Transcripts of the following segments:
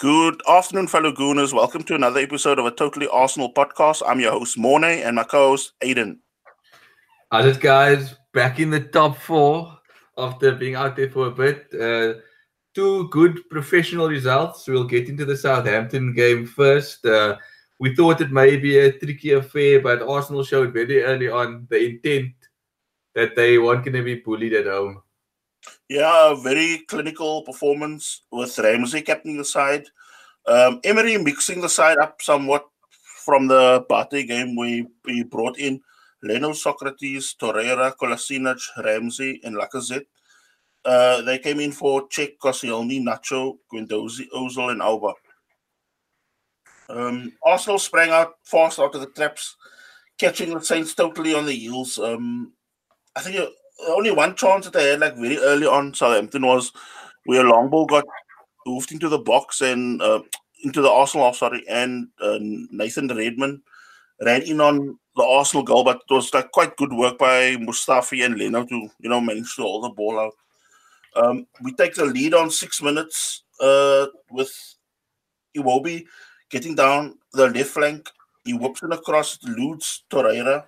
Good afternoon, fellow Gooners. Welcome to another episode of a Totally Arsenal podcast. I'm your host, Morne, and my co host, Aiden. How's it, guys? Back in the top four after being out there for a bit. Uh, two good professional results. We'll get into the Southampton game first. Uh, we thought it may be a tricky affair, but Arsenal showed very early on the intent that they weren't going to be bullied at home. Yeah, very clinical performance with Ramsey captaining the side. Um, Emery mixing the side up somewhat from the Bate game. We, we brought in Leno, Sokratis, Torreira, Kolasinac, Ramsey, and Lacazette. Uh, they came in for Cech, Koscielny, Nacho, Guendouzi, Ozil, and Auba. Um, Arsenal sprang out fast out of the traps, catching the Saints totally on the heels. Um, I think uh, only one chance that they had, like very early on, Southampton was where a got moved into the box and uh, into the Arsenal, sorry, and uh, Nathan Redmond ran in on the Arsenal goal, but it was like quite good work by Mustafi and Leno to you know manage to hold the ball out. Um, we take the lead on six minutes uh, with Iwobi getting down the left flank. He whips it across Lucas Torreira,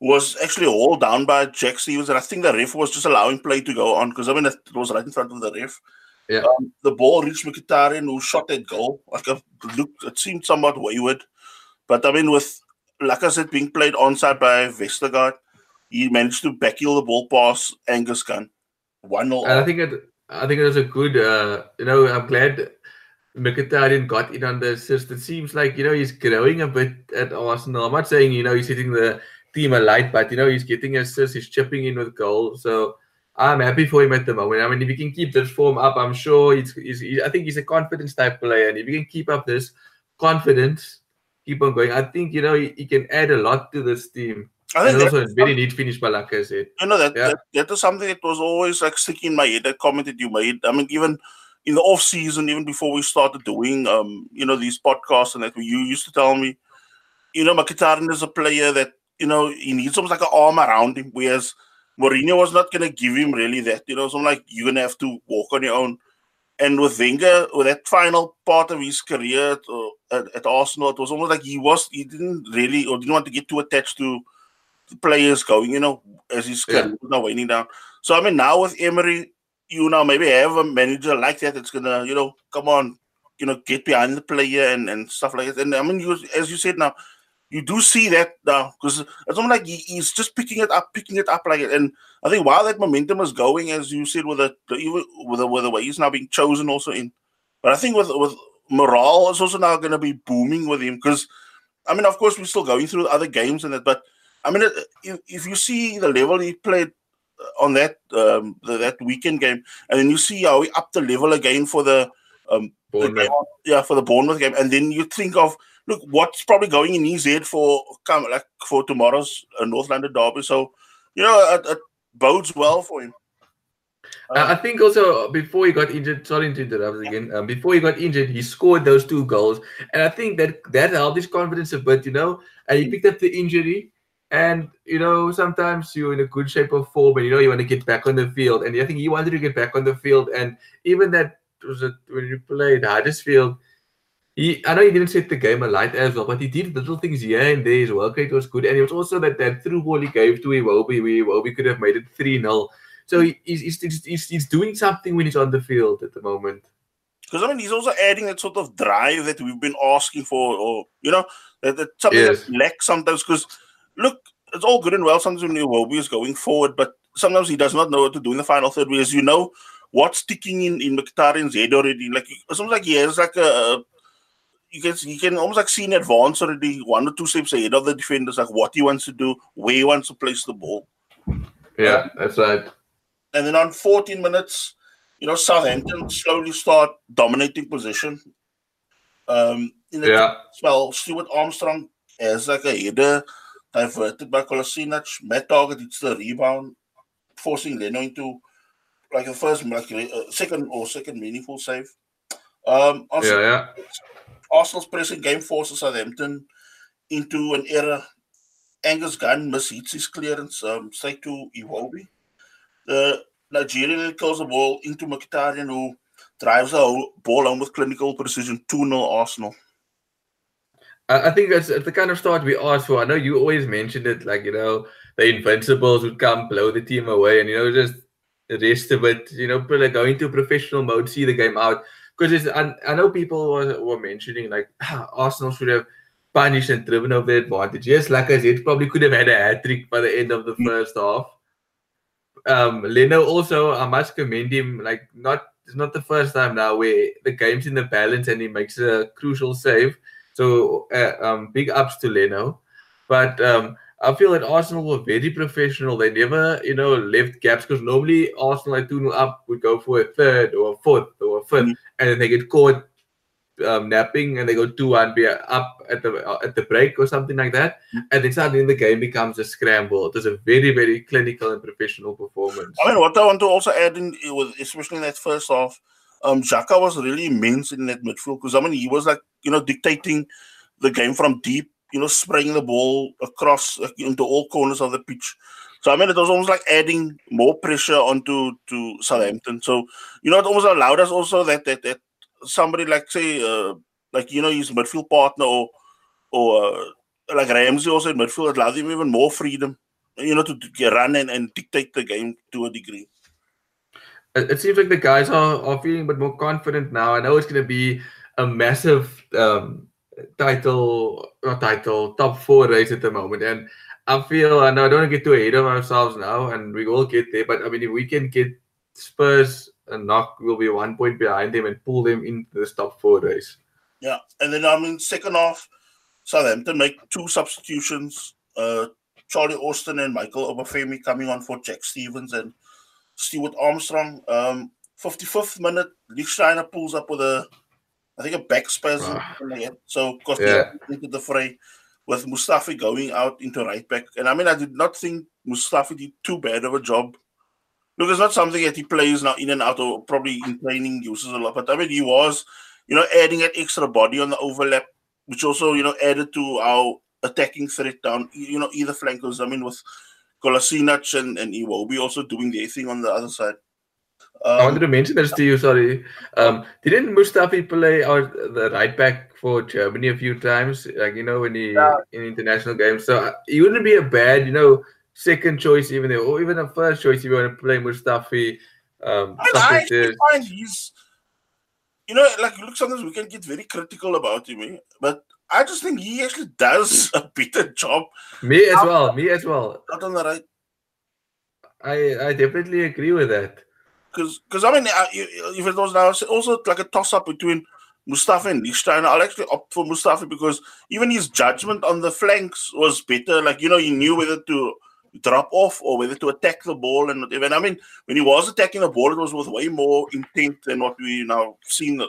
was actually all down by Jack Stephens, and I think the ref was just allowing play to go on because I mean it was right in front of the ref. Yeah. Um, the ball reached Mkhitaryan, who shot that goal. Like a, look, it seemed somewhat wayward, but I mean with like I said, being played onside by Vestergaard, he managed to backheel the ball past Angus Gunn. One 0 And I think it, I think it was a good. Uh, you know, I'm glad Mkhitaryan got in on the assist. It seems like you know he's growing a bit at Arsenal. I'm not saying you know he's hitting the team alight, but you know he's getting assists, he's chipping in with goals. So I'm happy for him at the moment. I mean, if he can keep this form up, I'm sure he's, he's, he's I think he's a confidence type player, and if he can keep up this confidence, keep on going, I think you know he, he can add a lot to this team. I think And also a very neat finish by Lacazette. You know that, Yeah. that that is something that was always like sticking in my head. That comment that you made. I mean, even in the off season, even before we started doing um, you know, these podcasts and that, you used to tell me, you know, Mkhitaryan is a player that you know he needs almost like an arm around him, whereas Mourinho was not going to give him really that. You know, so I'm like, you're going to have to walk on your own. And with Wenger, with that final part of his career at, uh, at, at Arsenal, it was almost like he was he didn't really or didn't want to get too attached to the players going, you know, as his Yeah. career was now winding down. So I mean, now with Emery, you know, maybe have a manager like that that's gonna, you know, come on, you know, get behind the player and, and stuff like that. And I mean, you, as you said now, you do see that now because it's almost like he, he's just picking it up, picking it up like it. And I think while that momentum is going, as you said, with the, with the, with the way he's now being chosen also in, but I think with with morale is also now going to be booming with him because I mean, of course, we're still going through other games and that, but I mean, if, if you see the level he played uh, on that um, the, that weekend game, and then you see how he upped the level again for the um, the game, yeah, for the Bournemouth game, and then you think of look what's probably going in his head for come like for tomorrow's uh, North London derby. So you know, it, it bodes well for him. I I think also before he got injured, sorry to interrupt again. Um, before he got injured, he scored those two goals, and I think that that helped his confidence a bit, you know. And he picked up the injury, and you know sometimes you're in a good shape of form, and you know you want to get back on the field. And I think he wanted to get back on the field, and even that was it when you played Huddersfield. He, I know he didn't set the game alight as well, but he did little things here and there. His work rate was good, and it was also that that through ball he gave to Iwobi, where Iwobi could have made it three 0 so he, he's, he's, he's, he's doing something when he's on the field at the moment. Because I mean, he's also adding that sort of drive that we've been asking for, or you know, that, that something Yes. that lacks sometimes. Because look, it's all good and well sometimes when Iwobi is going forward, but sometimes he does not know what to do in the final third. Whereas you know what's sticking in in Mkhitaryan's head already. Like it's almost like he has like a. You can you can almost like see in advance already one or two steps ahead of the defenders, like what he wants to do, where he wants to place the ball. Yeah, that's right. And then on 14 minutes, you know, Southampton slowly start dominating position. Um, in the Yeah, well, Stuart Armstrong has like a header diverted by Kolasinac. Matt Targett hits the rebound, forcing Leno into like a first, like uh, second or second meaningful save. Um, yeah, yeah. Arsenal's pressing game forces Southampton into an error. Angus Gunn mishits his clearance um, straight to Iwobi. The Nigerian kills the ball into Mkhitaryan, who drives the ball home with clinical precision. 2 0 Arsenal. I think that's the kind of start we asked for. I know you always mentioned it, like you know, the Invincibles would come blow the team away, and you know, just the rest of it, you know, like go into professional mode, see the game out. Because I, I know people were, were mentioning like Arsenal should have punished and driven over the advantage. Yes, like I said, probably could have had a hat trick by the end of the mm. first half. Um, Leno also, I must commend him. Like, not it's not the first time now where the game's in the balance and he makes a crucial save. So, uh, um, big ups to Leno. But um, I feel that Arsenal were very professional. They never, you know, left gaps because normally Arsenal at 2 up would go for a third or a fourth or a 5th mm-hmm. and then they get caught um, napping and they go 2 1 be up at the uh, at the break or something like that. Mm-hmm. And then suddenly the game becomes a scramble. It was a very, very clinical and professional performance. I mean, what I want to also add in, with, especially in that first half, um, Xhaka was really immense in that midfield because I mean, he was like, you know, dictating the game from deep you know, spraying the ball across into all corners of the pitch. So I mean, it was almost like adding more pressure onto to Southampton. So you know, it almost allowed us also that that, that somebody like say, uh, like you know, his midfield partner or or uh, like Ramsey also in midfield allowed him even more freedom, you know, to, to run and, and dictate the game to a degree. It seems like the guys are, are feeling a bit more confident now. I know it's going to be a massive um, title, not title, top four race at the moment. And I feel, know I don't get too ahead of ourselves now, and we will get there. But I mean, if we can get Spurs and knock, we'll be one point behind them and pull them into this top four race. Yeah, and then I mean, second half, Southampton make two substitutions. Uh, Charlie Austin and Michael Obafemi coming on for Jack Stephens and Stuart Armstrong. Um, 55th minute, Lichtsteiner pulls up with a I think a back spasm. Uh, so got yeah. into the fray with Mustafi going out into right back. And I mean, I did not think Mustafi did too bad of a job. Look, it's not something that he plays now in and out or probably in training uses a lot. But I mean, he was, you know, adding an extra body on the overlap, which also, you know, added to our attacking threat down, you know, either flankers. I mean, with Kolasinac and, and Iwobi also doing their thing on the other side. Um, I wanted to mention this to you. Sorry, um, didn't Mustafi play out the right back for Germany a few times? Like you know, when he yeah. in international games, so uh, he wouldn't be a bad, you know, second choice even though, or even a first choice if you want to play Mustafi. Um, I, I find he's, you know, like look, sometimes we can get very critical about him, eh? but I just think he actually does a better job. Me as well. Me as well. Not on the right. I I definitely agree with that because because I mean, uh, if it was now also like a toss up between Mustafi and Lichtsteiner, I'll actually opt for Mustafi because even his judgment on the flanks was better. Like you know, he knew whether to drop off or whether to attack the ball and whatever. And I mean, when he was attacking the ball, it was with way more intent than what we now seen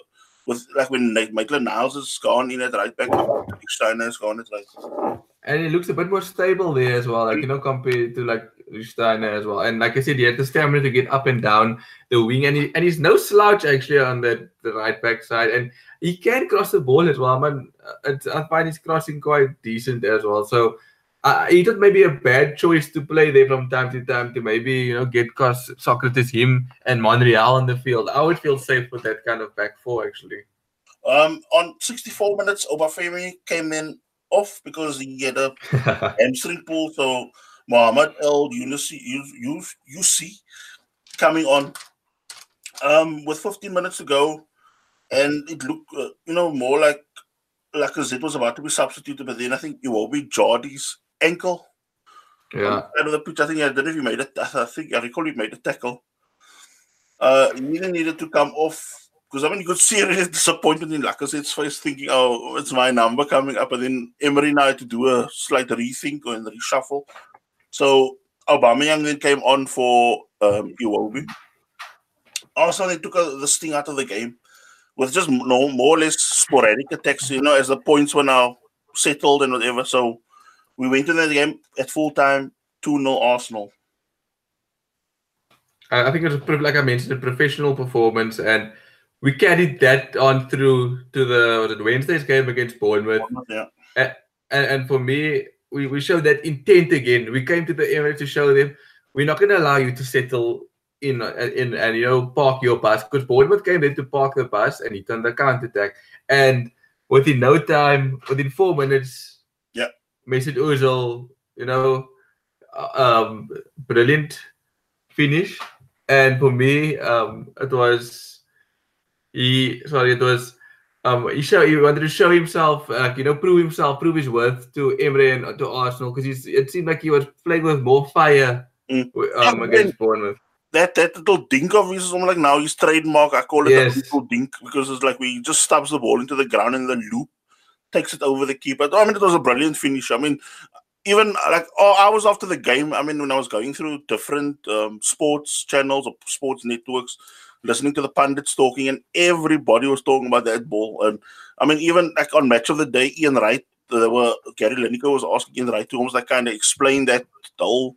with like when Maitland-Niles has gone in at right back, Lichtsteiner has gone at right. And he looks a bit more stable there as well, like you know, compared to like Steiner as well. And like I said, he had the stamina to get up and down the wing, and he and he's no slouch actually on the, the right back side, and he can cross the ball as well. Man, I find he's crossing quite decent as well. So uh, he maybe a bad choice to play there from time to time to maybe you know get cause Sokratis him and Monreal on the field. I would feel safe with that kind of back four actually. Um, on 64 minutes, Obafemi came in off because he had a hamstring pull. So Mohamed Elyounoussi coming on um, with 15 minutes to go, and it looked, uh, you know, more like like as it was about to be substituted, but then I think it will be Jardí's ankle. Yeah. Out of the pitch, I think I don't know if he made it. I think I recall he made a tackle. Uh, he needed to come off because I mean, you could see a disappointment in Lacazette's face, thinking, "Oh, it's my number coming up," and then Emery now had to do a slight rethink or a reshuffle. So Aubameyang then came on for um, Iwobi. Also, they took the sting out of the game with just no more or less sporadic attacks. You know, as the points were now settled and whatever. So we went into the game at full time, two 0 Arsenal. I think it was like I mentioned, a professional performance, and we carried that on through to the, the Wednesday's game against Bournemouth. Yeah. And, and for me, we, we showed that intent again. We came to the Emirates to show them we're not going to allow you to settle in in and you know park your bus because Bournemouth came in to park the bus and he turned the counter attack and within no time within four minutes yeah Mesut Ozil you know uh, um brilliant finish and for me um it was he sorry it was um, he show he wanted to show himself, like you know, prove himself, prove his worth to Emery and to Arsenal because. It seemed like he was playing with more fire mm. um, against Bournemouth. That that little dink of his, I'm like now his trademark. I call it yes. a little dink because it's like we just stabs the ball into the ground and then loop takes it over the keeper. I mean, it was a brilliant finish. I mean, even like oh, hours after the game, I mean, when I was going through different um, sports channels or sports networks, listening to the pundits talking, and everybody was talking about that ball. And I mean, even like on match of the day, Ian Wright, there were Gary Lineker was asking Ian Wright to almost like kind of explain that whole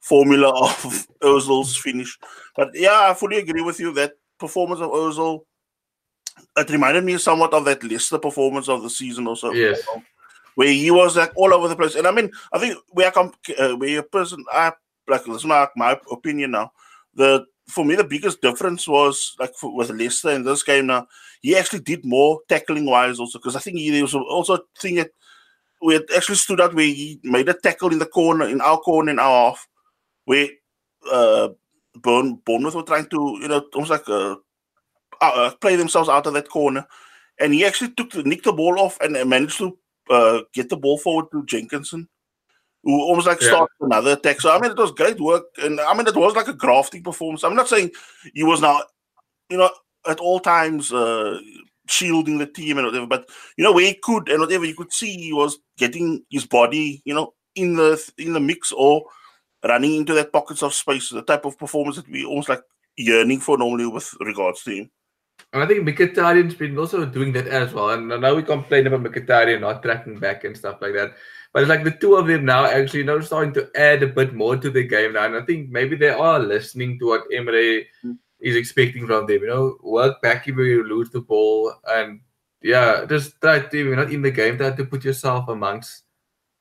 formula of Ozil's finish. But yeah, I fully agree with you that performance of Ozil. It reminded me somewhat of that Leicester performance of the season also. Yes. Where he was like all over the place. And I mean, I think we are comp- uh, we a person I like this is my, my opinion now. The for me, the biggest difference was like for, with Leicester in this game. Now he actually did more tackling wise also because I think he was also thing that we had actually stood out where he made a tackle in the corner in our corner in our half where uh Bourne, Bournemouth were trying to you know almost like uh, uh, play themselves out of that corner, and he actually took the, nicked the ball off and managed to uh, get the ball forward to Jenkinson who almost like started another attack. So I mean, it was great work, and I mean, it was like a grafting performance. I'm not saying he was now, you know, at all times uh, shielding the team and whatever, but you know, where he could and whatever you could see, he was getting his body, you know, in the in the mix or running into that pockets of space. The type of performance that we almost like yearning for normally with regards to him. And I think Mkhitaryan's been also doing that as well. And now we complain about Mkhitaryan not tracking back and stuff like that. But it's like the two of them now actually you know starting to add a bit more to the game now. And I think maybe they are listening to what Emery mm. is expecting from them. You know, work back if you lose the ball and yeah, just try to you're not in the game, try to put yourself amongst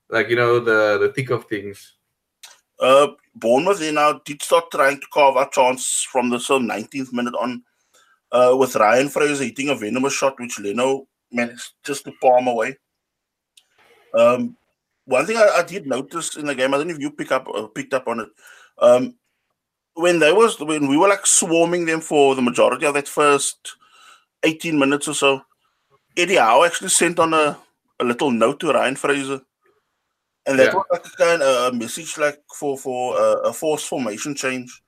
like you know the the thick of things. Uh Bournemouth they now did start trying to carve out chance from the so 19th minute on uh, with Ryan Fraser hitting a venomous shot which Leno managed just to palm away. Um, one thing I, I, did notice in the game, I don't know if you pick up uh, picked up on it. Um, when they was when we were like swarming them for the majority of that first 18 minutes or so, Eddie Howe actually sent on a, a little note to Ryan Fraser. And that yeah. was like a kind of a message like for for uh, a force formation change.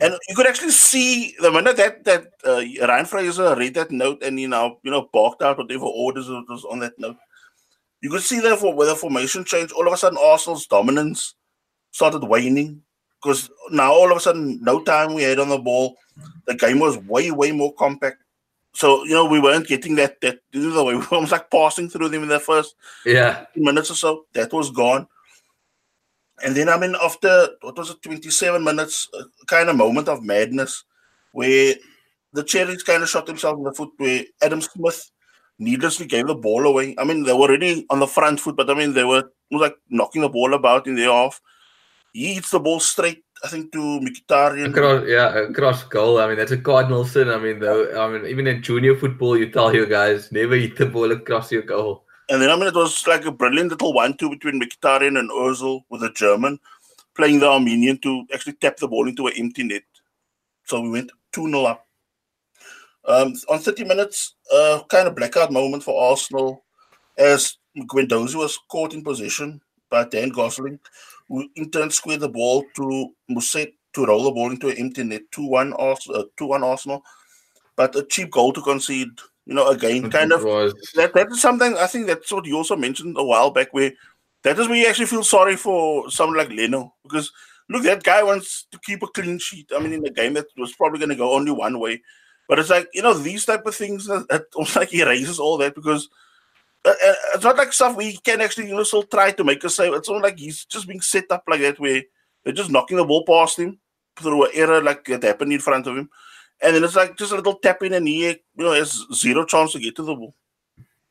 And you could actually see the minute that that uh, Ryan Fraser read that note and you know you know barked out whatever orders was on that note you could see therefore with the formation change, all of a sudden Arsenal's dominance started waning because now all of a sudden, no time we had on the ball. The game was way, way more compact. So you know we weren't getting that that you know, we were almost like passing through them in the first yeah minutes or so. That was gone. And then I mean after what was it, 27 minutes, kind of moment of madness where the Cherries kind of shot themselves in the foot where Adam Smith needlessly gave the ball away. I mean, they were already on the front foot, but I mean, they were like knocking the ball about in the half. He hits the ball straight, I think, to Mkhitaryan. Across, yeah, across goal. I mean, that's a cardinal sin. I mean, though, I mean, even in junior football, you tell your guys never hit the ball across your goal. And then, I mean, it was like a brilliant little one-two between Mkhitaryan and Ozil with a German playing the Armenian to actually tap the ball into an empty net. So we went 2 0 up. Um, on 30 minutes, uh, kind of blackout moment for Arsenal as Guendouzi was caught in position by Dan Gosling, who in turn squared the ball to Mousset to roll the ball into an empty net, 2 1 uh, 2-1 Arsenal. But a cheap goal to concede, you know, again, kind of. That, that is something I think that's what you also mentioned a while back, where that is where you actually feel sorry for someone like Leno. Because, look, that guy wants to keep a clean sheet. I mean, in a game that was probably going to go only one way but it's like you know these type of things that, that almost like erases all that because uh, uh, it's not like stuff we can actually you know still try to make a save. It's not like he's just being set up like that where they're just knocking the ball past him through an error like that happened in front of him, and then it's like just a little tap in and he you know has zero chance to get to the ball.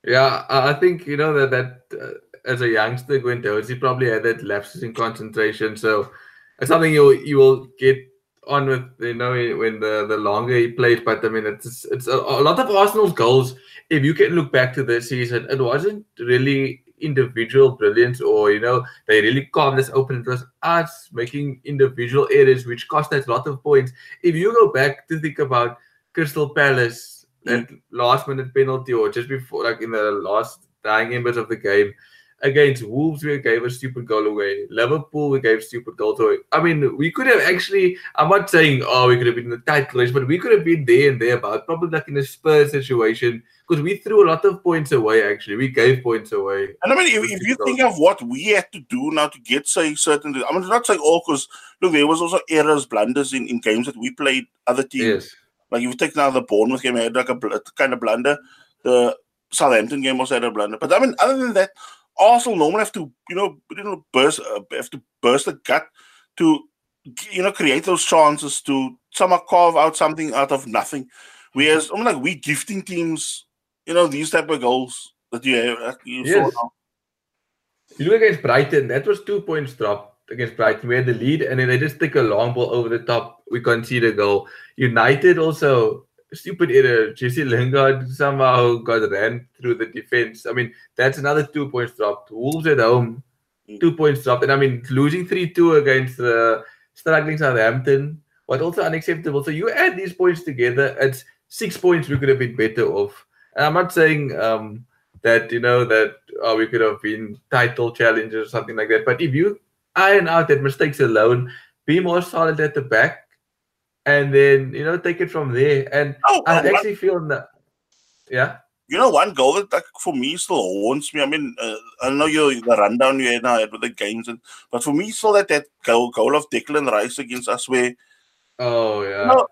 Yeah, I think you know that that uh, as a youngster towards he probably had that lapses in concentration, so it's something you you will get on with you know when the the longer he played, but I mean it's it's a, a lot of Arsenal's goals. If you can look back to this season, it wasn't really individual brilliance or you know they really carved this open. It was us making individual errors which cost us a lot of points. If you go back to think about Crystal Palace, that mm. last minute penalty or just before like in the last dying embers of the game, against Wolves, we gave a stupid goal away. Liverpool, we gave stupid goals away. I mean, we could have actually, I'm not saying, oh, we could have been in the tight race, but we could have been there and there about probably like in a Spurs situation because we threw a lot of points away, actually. We gave points away. And I mean, if, if you think of what we had to do now to get, say, certain, I mean, not saying all because, look, there was also errors, blunders in, in games that we played other teams. Yes. Like if you take now the Bournemouth game, I had like a, a kind of blunder. The Southampton game also had a blunder. But I mean, other than that, Arsenal normally have to, you know, you know, burst, uh, have to burst the gut to, you know, create those chances to somehow carve out something out of nothing. Whereas, I'm like, we gifting teams, you know, these type of goals that you, have, you yes. saw now. You look against Brighton, that was two points dropped against Brighton. We had the lead, and then they just take a long ball over the top. We concede a goal. United also stupid error. Jesse Lingard somehow got ran through the defense. I mean, that's another two points dropped. Wolves at home, mm. two points dropped. And I mean, losing 3 2 against the struggling Southampton but also unacceptable. So you add these points together, it's six points we could have been better off. And I'm not saying um, that, you know, that oh, we could have been title challengers or something like that. But if you iron out that mistakes alone, be more solid at the back, and then you know take it from there. And oh, I actually feel that, yeah. You know, one goal that like, for me still haunts me. I mean, uh, I know you the rundown you had now with the games, and but for me, still that that goal, goal of Declan Rice against us, where oh yeah, you know,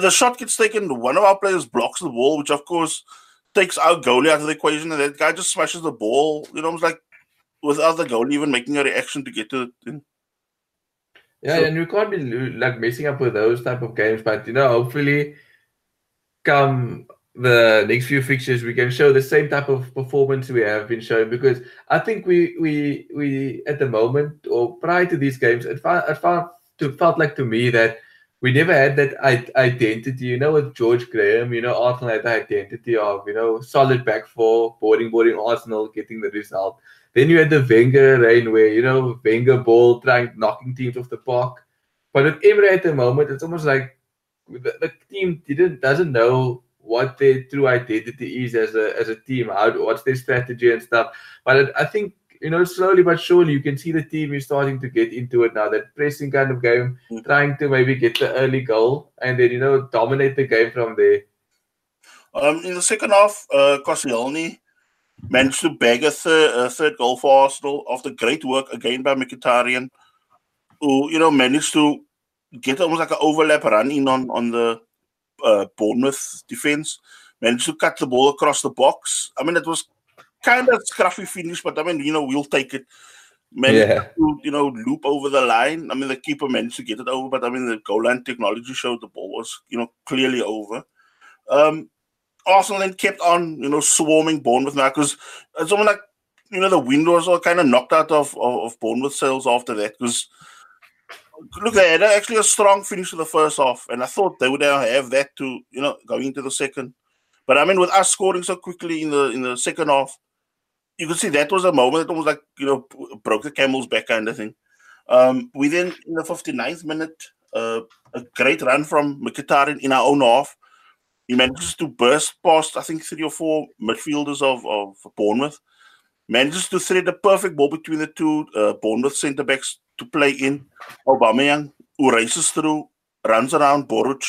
the shot gets taken. One of our players blocks the ball, which of course takes our goalie out of the equation, and that guy just smashes the ball. You know, it's like without the goalie even making a reaction to get to it. Yeah, so, and we can't be like messing up with those type of games. But you know, hopefully, come the next few fixtures, we can show the same type of performance we have been showing. Because I think we we we at the moment or prior to these games, it felt it felt, to, felt like to me that we never had that identity. You know, with George Graham, you know, Arsenal had the identity of you know solid back four, boarding boarding Arsenal, getting the result. Then you had the Wenger reign where, you know, Wenger ball trying knocking teams off the park. But with Emery at the moment, it's almost like the, the team didn't doesn't know what their true identity is as a as a team, how what's their strategy and stuff. But it, I think you know slowly but surely you can see the team is starting to get into it now. That pressing kind of game, mm. trying to maybe get the early goal and then you know dominate the game from there. Um, in the second half, uh, Koscielny managed to bag a third, a third goal for Arsenal after great work again by Mkhitaryan, who you know managed to get almost like an overlap run in on on the uh, Bournemouth defense. Managed to cut the ball across the box. I mean, it was kind of scruffy finish, but I mean, you know, we'll take it. Managed yeah. to, you know, loop over the line. I mean, the keeper managed to get it over, but I mean, the goal line technology showed the ball was, you know, clearly over. Um, Arsenal then kept on, you know, swarming Bournemouth now because it's almost like, you know, the windows are kind of knocked out of, of, of Bournemouth sails after that because look, they had actually a strong finish to the first half, and I thought they would have that to, you know, going into the second. But I mean, with us scoring so quickly in the in the second half, you could see that was a moment that was like, you know, broke the camel's back kind of thing. Um, within in the 59th minute, uh, a great run from Mkhitaryan in our own half he manages to burst past, I think, three or four midfielders of, of Bournemouth. Manages to thread a perfect ball between the two uh, Bournemouth centre backs to play in. Aubameyang, who races through, runs around Boruc,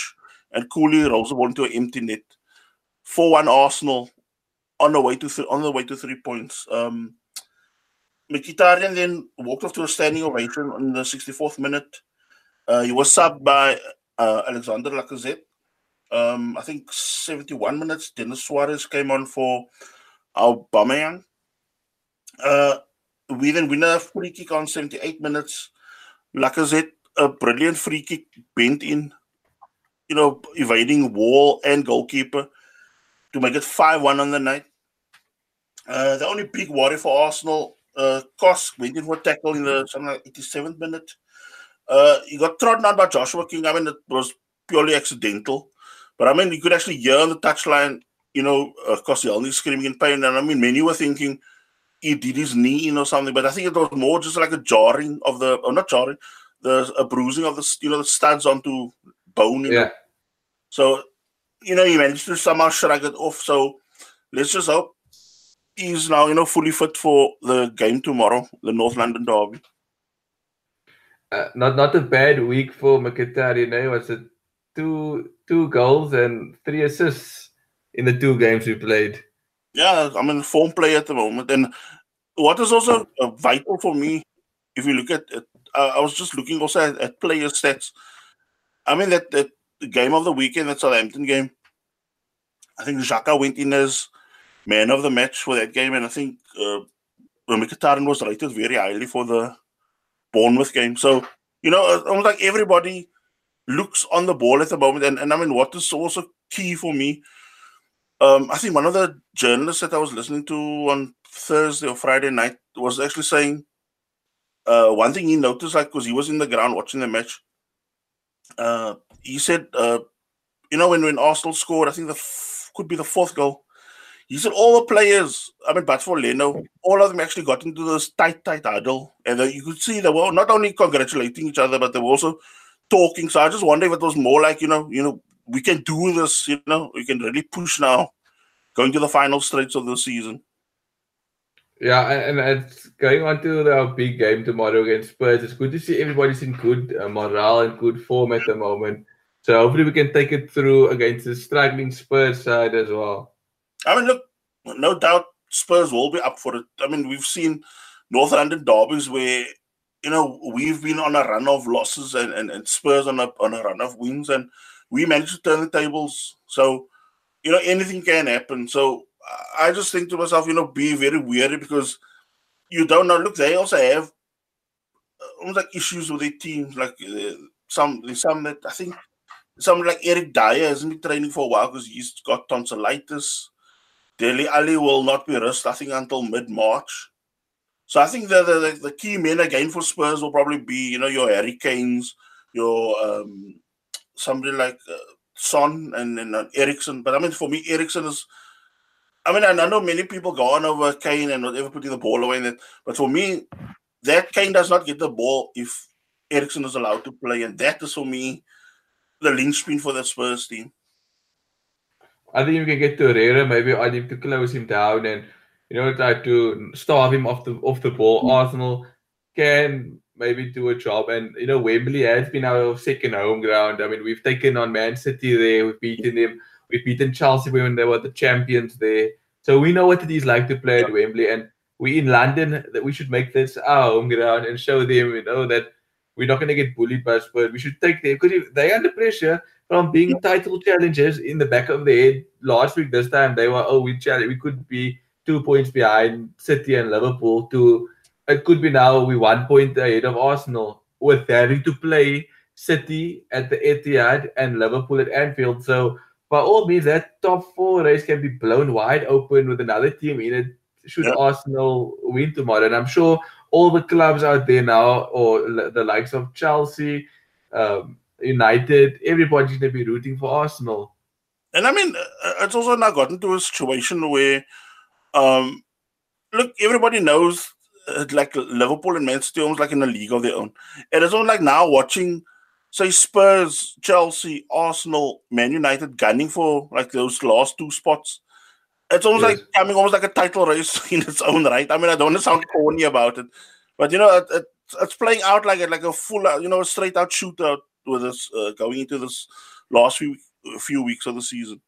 and coolly rolls the ball into an empty net. 4-1 Arsenal on the way to th- on the way to three points. Um, Mkhitaryan then walked off to a standing ovation in the 64th minute. Uh, he was subbed by uh, Alexander Lacazette um, I think 71 minutes, Denis Suarez came on for Aubameyang. Uh, we then win a free kick on 78 minutes. Lacazette, a brilliant free kick, bent in, you know, evading wall and goalkeeper to make it 5 1 on the night. Uh, the only big worry for Arsenal, uh, Kos went in for tackle in the like 87th minute. Uh, he got trodden on by Joshua King. I mean, it was purely accidental. But I mean, you could actually hear on the touchline, you know, of course, he's Koscielny screaming in pain. And I mean, many were thinking he did his knee in or something. But I think it was more just like a jarring of the, or not jarring, the a bruising of the, you know, the studs onto bone. Yeah. Know? So, you know, he managed to somehow shrug it off. So let's just hope he's now, you know, fully fit for the game tomorrow, the North London derby. Uh, not not a bad week for Mkhitaryan. Eh? Was it two two goals and three assists in the two games we played? Yeah, I'm in form play at the moment, and what is also vital for me, if you look at it, I was just looking also at, at player stats. I mean that that game of the weekend, that Southampton game. I think Xhaka went in as man of the match for that game, and I think uh, Mkhitaryan was rated very highly for the Bournemouth game. So, you know, almost like everybody looks on the ball at the moment. And, and I mean, what is also key for me, um, I think one of the journalists that I was listening to on Thursday or Friday night was actually saying uh, one thing he noticed, like, because he was in the ground watching the match. Uh, he said, uh, you know, when, when Arsenal scored, I think the f- could be the fourth goal. He said all the players, I mean, but for Leno, all of them actually got into this tight, tight huddle. And you could see they were not only congratulating each other, but they were also talking. So I just wonder if it was more like, you know, you know, we can do this, you know, we can really push now, going to the final stretch of the season. Yeah, and, and it's going on to the big game tomorrow against Spurs. It's good to see everybody's in good uh, morale and good form at the moment. So hopefully we can take it through against the struggling Spurs side as well. I mean, look, no doubt Spurs will be up for it. I mean, we've seen North London derbies where you know we've been on a run of losses and, and, and Spurs on a on a run of wins, and we managed to turn the tables. So you know anything can happen. So I just think to myself, you know, be very wary because you don't know. Look, they also have uh, almost like issues with their teams. Like uh, some, some that I think some like Eric Dier hasn't been training for a while because he's got tonsillitis. Dele Alli will not be risked, I think, until mid March. So I think the, the, the key men again for Spurs will probably be, you know, your Harry Kanes, your um, somebody like uh, Son and, and uh, Eriksen. But I mean, for me, Eriksen is. I mean, I, know many people go on over Kane and whatever putting the ball away in it, but for me, that Kane does not get the ball if Eriksen is allowed to play, and that is for me the linchpin for the Spurs team. I think you can get to Herrera, maybe I need to close him down and you know try to starve him off the off the ball. Mm. Arsenal can maybe do a job, and you know Wembley has been our second home ground. I mean, we've taken on Man City there, we've beaten them, we've beaten Chelsea when they were the champions there. So we know what it is like to play at Wembley, and we in London that we should make this our home ground and show them, you know, that we're not going to get bullied by Spurs. We should take them because they're under pressure from being title challengers in the back of their head. Last week, this time they were oh we challenge, we could be two points behind City and Liverpool. To it could be now we one point ahead of Arsenal with having to play City at the Etihad and Liverpool at Anfield. So by all means, that top four race can be blown wide open with another team in it. Should. Arsenal win tomorrow, and I'm sure all the clubs out there now, or the likes of Chelsea, um, United, everybody's going to be rooting for Arsenal. And I mean, uh, it's also now gotten to a situation where, um, look, everybody knows uh, like Liverpool and Man City almost like in a league of their own. And it's almost like now watching, say, Spurs, Chelsea, Arsenal, Man United gunning for like those last two spots. It's almost yes. like coming almost like a title race in its own right. I mean, I don't want to sound corny about it, but you know, it, it, it's playing out like a, like a full, you know, straight out shootout with us uh, going into this last few few weeks of the season.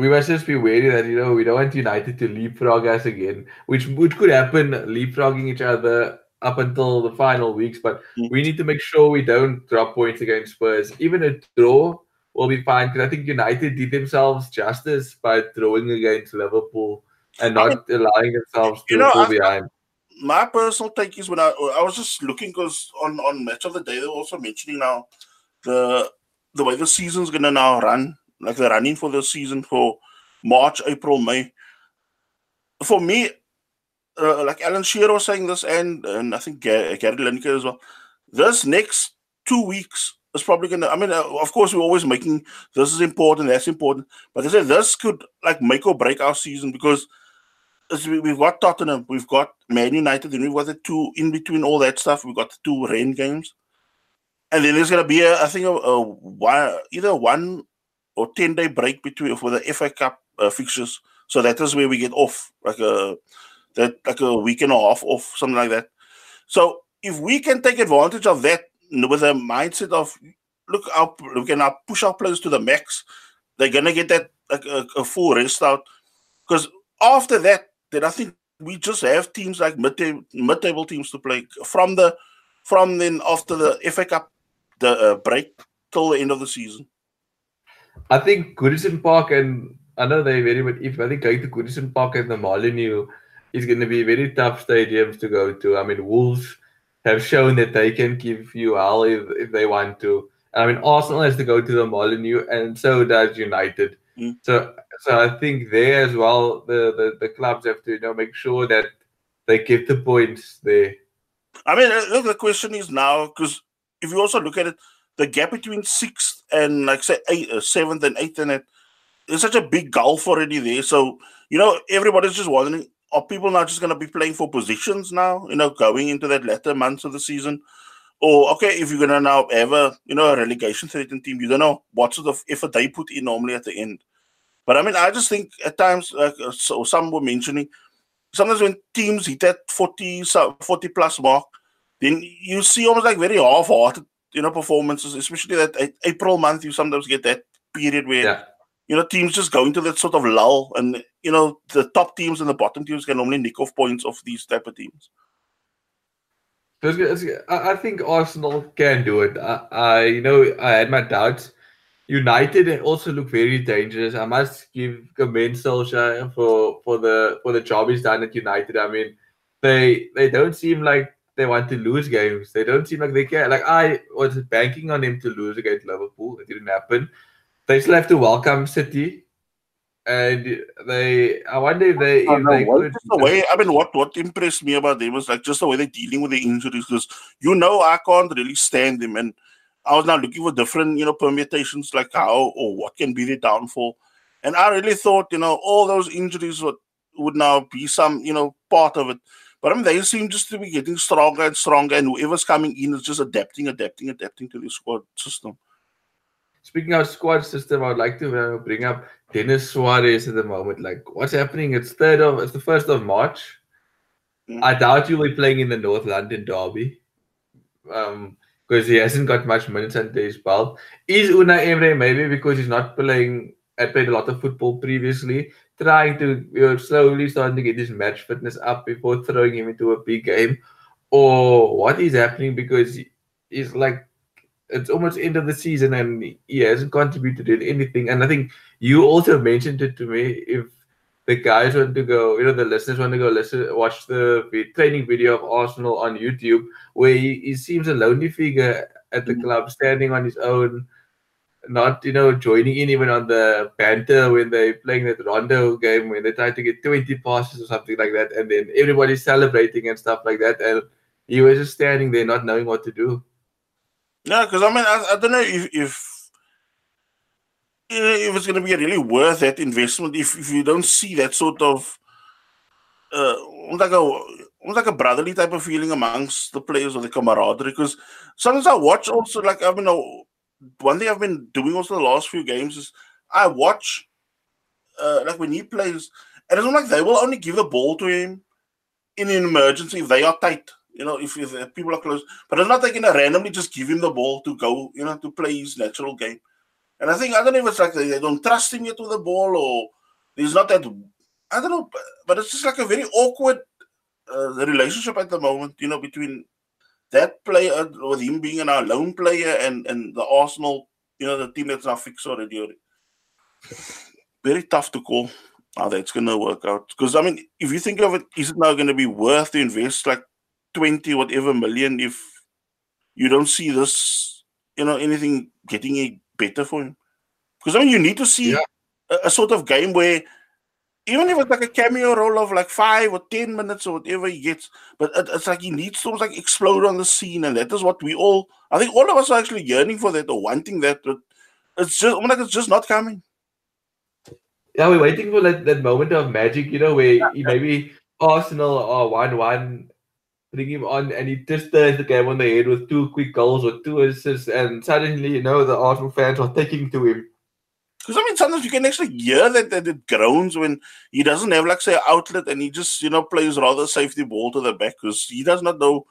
We must just be wary that you know we don't want United to leapfrog us again, which which could happen, leapfrogging each other up until the final weeks. But mm-hmm. we need to make sure we don't drop points against Spurs. Even a draw will be fine because I think United did themselves justice by drawing against Liverpool and not allowing themselves to know, fall behind my personal take is when I I was just looking because on on match of the day they were also mentioning now the the way the season's gonna now run like the running for the season for March, April, May. For me, uh, like Alan Shearer was saying this, and and I think Gary, Gary Lineker as well. this next two weeks is probably going to. I mean, uh, of course, we're always making this is important, that's important, but they said this could like make or break our season because we've got Tottenham, we've got Man United, and we've got the two in between all that stuff. We've got the two Rennes games, and then there's going to be a, I think a, a one, either one or ten day break between for the FA Cup uh, fixtures. So that is where we get off, like a that like a week and a half off, something like that. So if we can take advantage of that with a mindset of look up, we can now push our players to the max. They're gonna get that like a, a full rest out because after that, then I think we just have teams like mid-table, mid-table teams to play from the from then after the FA Cup the uh, break till the end of the season. I think Goodison Park and I know they very but if I think going to Goodison Park and the Molineux is going to be very tough stadiums to go to. I mean, Wolves have shown that they can give you hell if, if they want to. I mean, Arsenal has to go to the Molineux, and so does United. Mm. So, so I think there as well, the, the the clubs have to you know make sure that they get the points there. I mean, uh, look, the question is now because if you also look at it, the gap between sixth and like say eight, uh, seventh and eighth, and there's such a big gulf already there. So you know, everybody's just wondering are people now just going to be playing for positions now, you know, going into that latter months of the season? Or, okay, if you're going to now have a, you know, a relegation threatened team, you don't know what sort of effort they put in normally at the end. But I mean, I just think at times, like uh, so some were mentioning, sometimes when teams hit that 40, 40 plus mark, then you see almost like very half-hearted, you know, performances, especially that April month, you sometimes get that period where yeah you know, teams just go into that sort of lull, and you know, the top teams and the bottom teams can only nick off points off these type of teams. I think Arsenal can do it. I, I, you know, I had my doubts. United also look very dangerous. I must give commend Solskjaer for for the for the job he's done at United. I mean, they they don't seem like they want to lose games. They don't seem like they care. Like I was banking on him to lose against Liverpool. It didn't happen they still have to welcome City, and they. I wonder if they. If they could, just the way I mean, what what impressed me about them was like just the way they're dealing with the injuries. Because you know, I can't really stand them, and I was now looking for different you know permutations, like how or what can be the downfall. And I really thought, you know, all those injuries would would now be some, you know, part of it. But I mean, they seem just to be getting stronger and stronger, and whoever's coming in is just adapting, adapting, adapting to the squad system. Speaking of squad system, I would like to uh, bring up Denis Suarez at the moment. Like, what's happening? It's third of it's the first of March. Mm. I doubt you'll be playing in the North London derby. Um, because he hasn't got much minutes under his belt. Is Unai Emery maybe because he's not playing had played a lot of football previously, trying to you know, slowly starting to get his match fitness up before throwing him into a big game? Or what is happening because he's like it's almost end of the season and he hasn't contributed in anything. And I think you also mentioned it to me. If the guys want to go, you know, the listeners want to go listen, watch the training video of Arsenal on YouTube, where he, he seems a lonely figure at the mm-hmm. club, standing on his own, not, you know, joining in even on the banter when they're playing that Rondo game, when they try to get 20 passes or something like that, and then everybody's celebrating and stuff like that. And he was just standing there, not knowing what to do. Yeah, because I mean, I, I don't know if if if it's going to be really worth that investment if, if you don't see that sort of uh, like a like a brotherly type of feeling amongst the players or the camaraderie. Because sometimes I watch also like I mean, one thing I've been doing also the last few games is I watch uh, like when he plays, and it's like they will only give a ball to him in an emergency if they are tight you know, if, if people are close. But it's not like you know randomly just give him the ball to go, you know, to play his natural game. And I think I don't know if it's like they, don't trust him yet with the ball or he's not that. I don't know, but it's just like a very awkward uh, relationship at the moment, you know, between that player with him being an lone player and and the Arsenal, you know, the team that's now fixed already. Very tough to call how that's going to work out. Because I mean, if you think of it, is it now going to be worth to invest like 20 whatever million if you don't see this, you know, anything getting a better for him. Because I mean, you need to see yeah. a, a, sort of game where even if it's like a cameo role of like five or ten minutes or whatever he gets, but it, it's like he needs to like explode on the scene, and that is what we all, I think, all of us are actually yearning for that or wanting that, but it's just I'm like it's just not coming. Yeah, we're waiting for that, that moment of magic, you know, where yeah, maybe Arsenal are one one, putting him on, and he just turns the game on the head with two quick goals or two assists, and suddenly, you know, the Arsenal fans are taking to him. Because I mean, sometimes you can actually hear that, that it groans when he doesn't have like say outlet, and he just you know plays rather safety ball to the back because he does not know,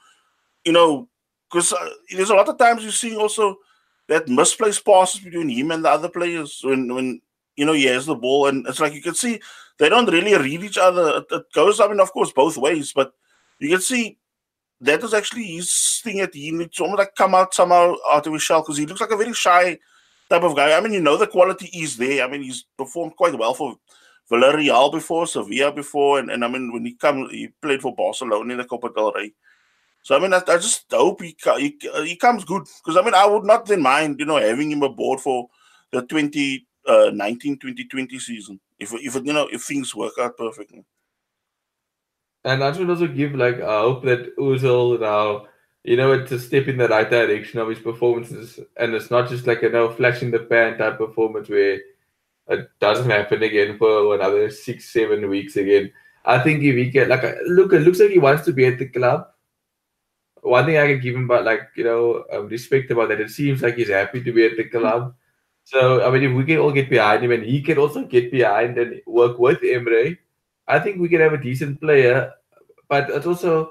you know, because uh, there's a lot of times you see also that misplaced passes between him and the other players when when you know he has the ball, and it's like you can see they don't really read each other. It, it goes, I mean, of course, both ways, but you can see that is actually his thing that he needs to almost like come out somehow out of his shell because he looks like a very shy type of guy. I mean, you know, the quality is there. I mean, he's performed quite well for Villarreal before, Sevilla before, and, and I mean, when he come, he played for Barcelona in the Copa del Rey. So I mean, I, I just hope he, he he comes good because I mean, I would not then mind you know having him aboard for the 2019 uh, 2020 season if if you know if things work out perfectly. And I should also give like I hope that Ozil now you know, it's a step in the right direction of his performances, and it's not just like you know flash in the pan type performance where it doesn't happen again for another six, seven weeks again. I think if he can, like, look, it looks like he wants to be at the club. One thing I can give him, but like you know, um, respect about that, it seems like he's happy to be at the club. So I mean, if we can all get behind him, and he can also get behind and work with Emery, I think we can have a decent player. But it's also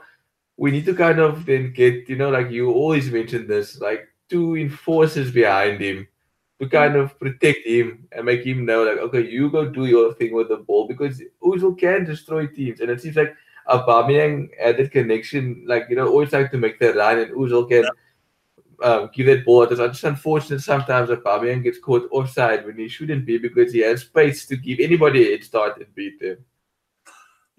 we need to kind of then get, you know, like you always mention this, like two enforcers behind him to kind of protect him and make him know, like, okay, you go do your thing with the ball because Ozil can destroy teams. And it seems like Aubameyang had that connection, like, you know, always like to make that run and Ozil can um, give that ball. It's just unfortunate sometimes that Aubameyang gets caught offside when he shouldn't be because he has space to give anybody a head start and beat them.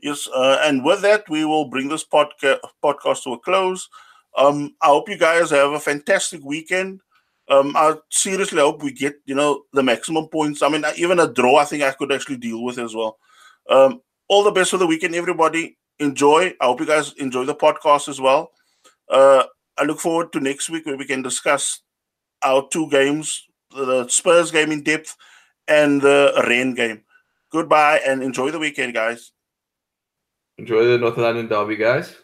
Yes, uh, and with that, we will bring this podca- podcast to a close. Um, I hope you guys have a fantastic weekend. Um, I seriously hope we get you know the maximum points. I mean, even a draw, I think I could actually deal with as well. Um, all the best for the weekend, everybody. Enjoy. I hope you guys enjoy the podcast as well. Uh, I look forward to next week where we can discuss our two games: the Spurs game in depth and the Rennes game. Goodbye and enjoy the weekend, guys. Enjoy the North London derby, guys.